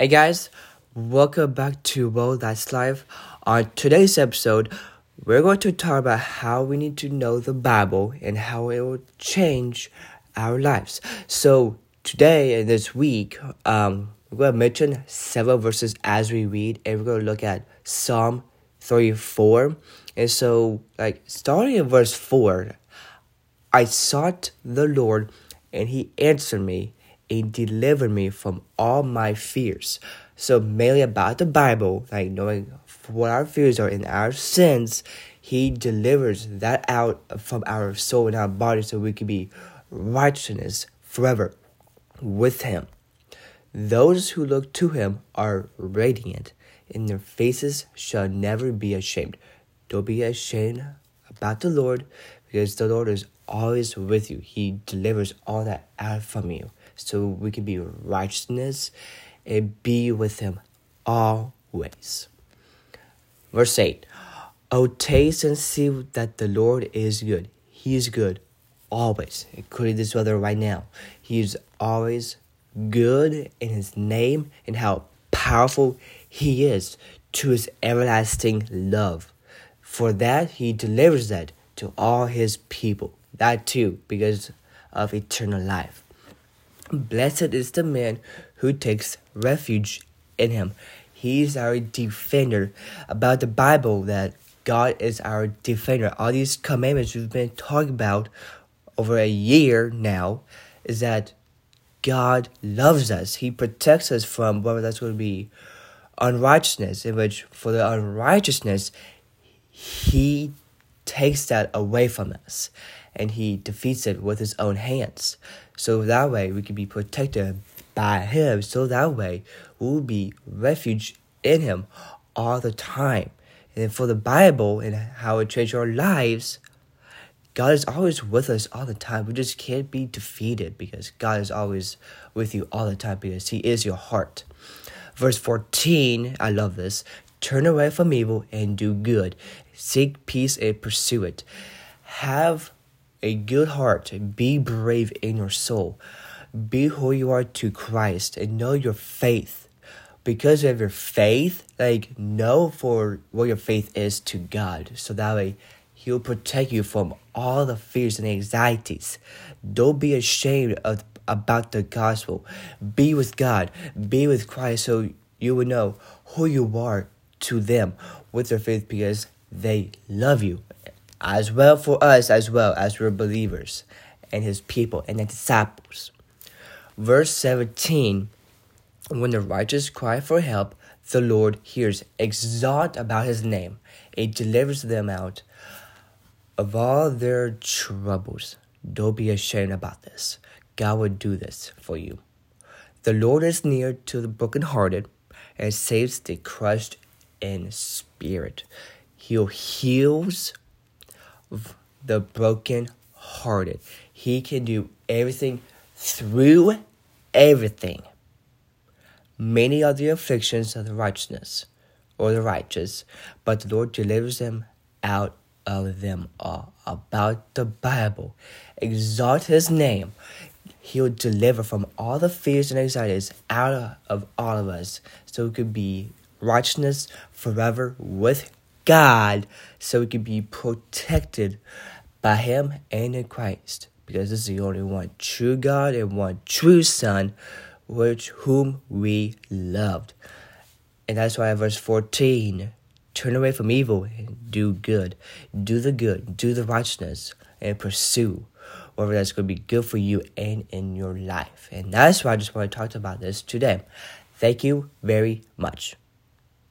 Hey guys, welcome back to World That's Life. On today's episode, we're going to talk about how we need to know the Bible and how it will change our lives. So today and this week, um, we're going to mention several verses as we read, and we're going to look at Psalm 34. And so, like, starting in verse 4, I sought the Lord, and he answered me and delivered me from all my fears. So, mainly about the Bible, like knowing what our fears are and our sins, he delivers that out from our soul and our body so we can be righteousness forever with him. Those who look to him are radiant, and their faces shall never be ashamed. Don't be ashamed about the Lord, because the Lord is always with you. He delivers all that out from you, so we can be righteousness and be with him always. Verse 8 Oh, taste and see that the Lord is good. He is good always, including this weather right now. He is always good in his name and how powerful he is to his everlasting love. For that he delivers that to all his people. That too, because of eternal life. Blessed is the man who takes refuge in him. He is our defender. About the Bible, that God is our defender. All these commandments we've been talking about over a year now is that God loves us. He protects us from whatever that's going to be unrighteousness, in which for the unrighteousness, He takes that away from us and He defeats it with His own hands. So that way we can be protected by Him. So that way we'll be refuge in Him all the time. And for the Bible and how it changed our lives, God is always with us all the time. We just can't be defeated because God is always with you all the time because He is your heart. Verse 14, I love this. Turn away from evil and do good. Seek peace and pursue it. Have a good heart. Be brave in your soul. Be who you are to Christ and know your faith. Because of your faith, like know for what your faith is to God. So that way he will protect you from all the fears and anxieties. Don't be ashamed of, about the gospel. Be with God. Be with Christ so you will know who you are to them with their faith because they love you as well for us as well as we're believers and his people and the disciples. Verse 17 When the righteous cry for help, the Lord hears. Exalt about his name, it delivers them out of all their troubles. Don't be ashamed about this. God will do this for you. The Lord is near to the brokenhearted and saves the crushed in spirit. He heals the broken hearted. He can do everything through everything. Many are the afflictions of the righteousness or the righteous, but the Lord delivers them out of them all about the Bible. Exalt his name. He'll deliver from all the fears and anxieties out of all of us so we could be righteousness forever with God so we can be protected by him and in Christ because this is the only one true God and one true Son which whom we loved. And that's why verse 14 Turn away from evil and do good. Do the good, do the righteousness, and pursue whatever that's going to be good for you and in your life. And that's why I just want to talk about this today. Thank you very much.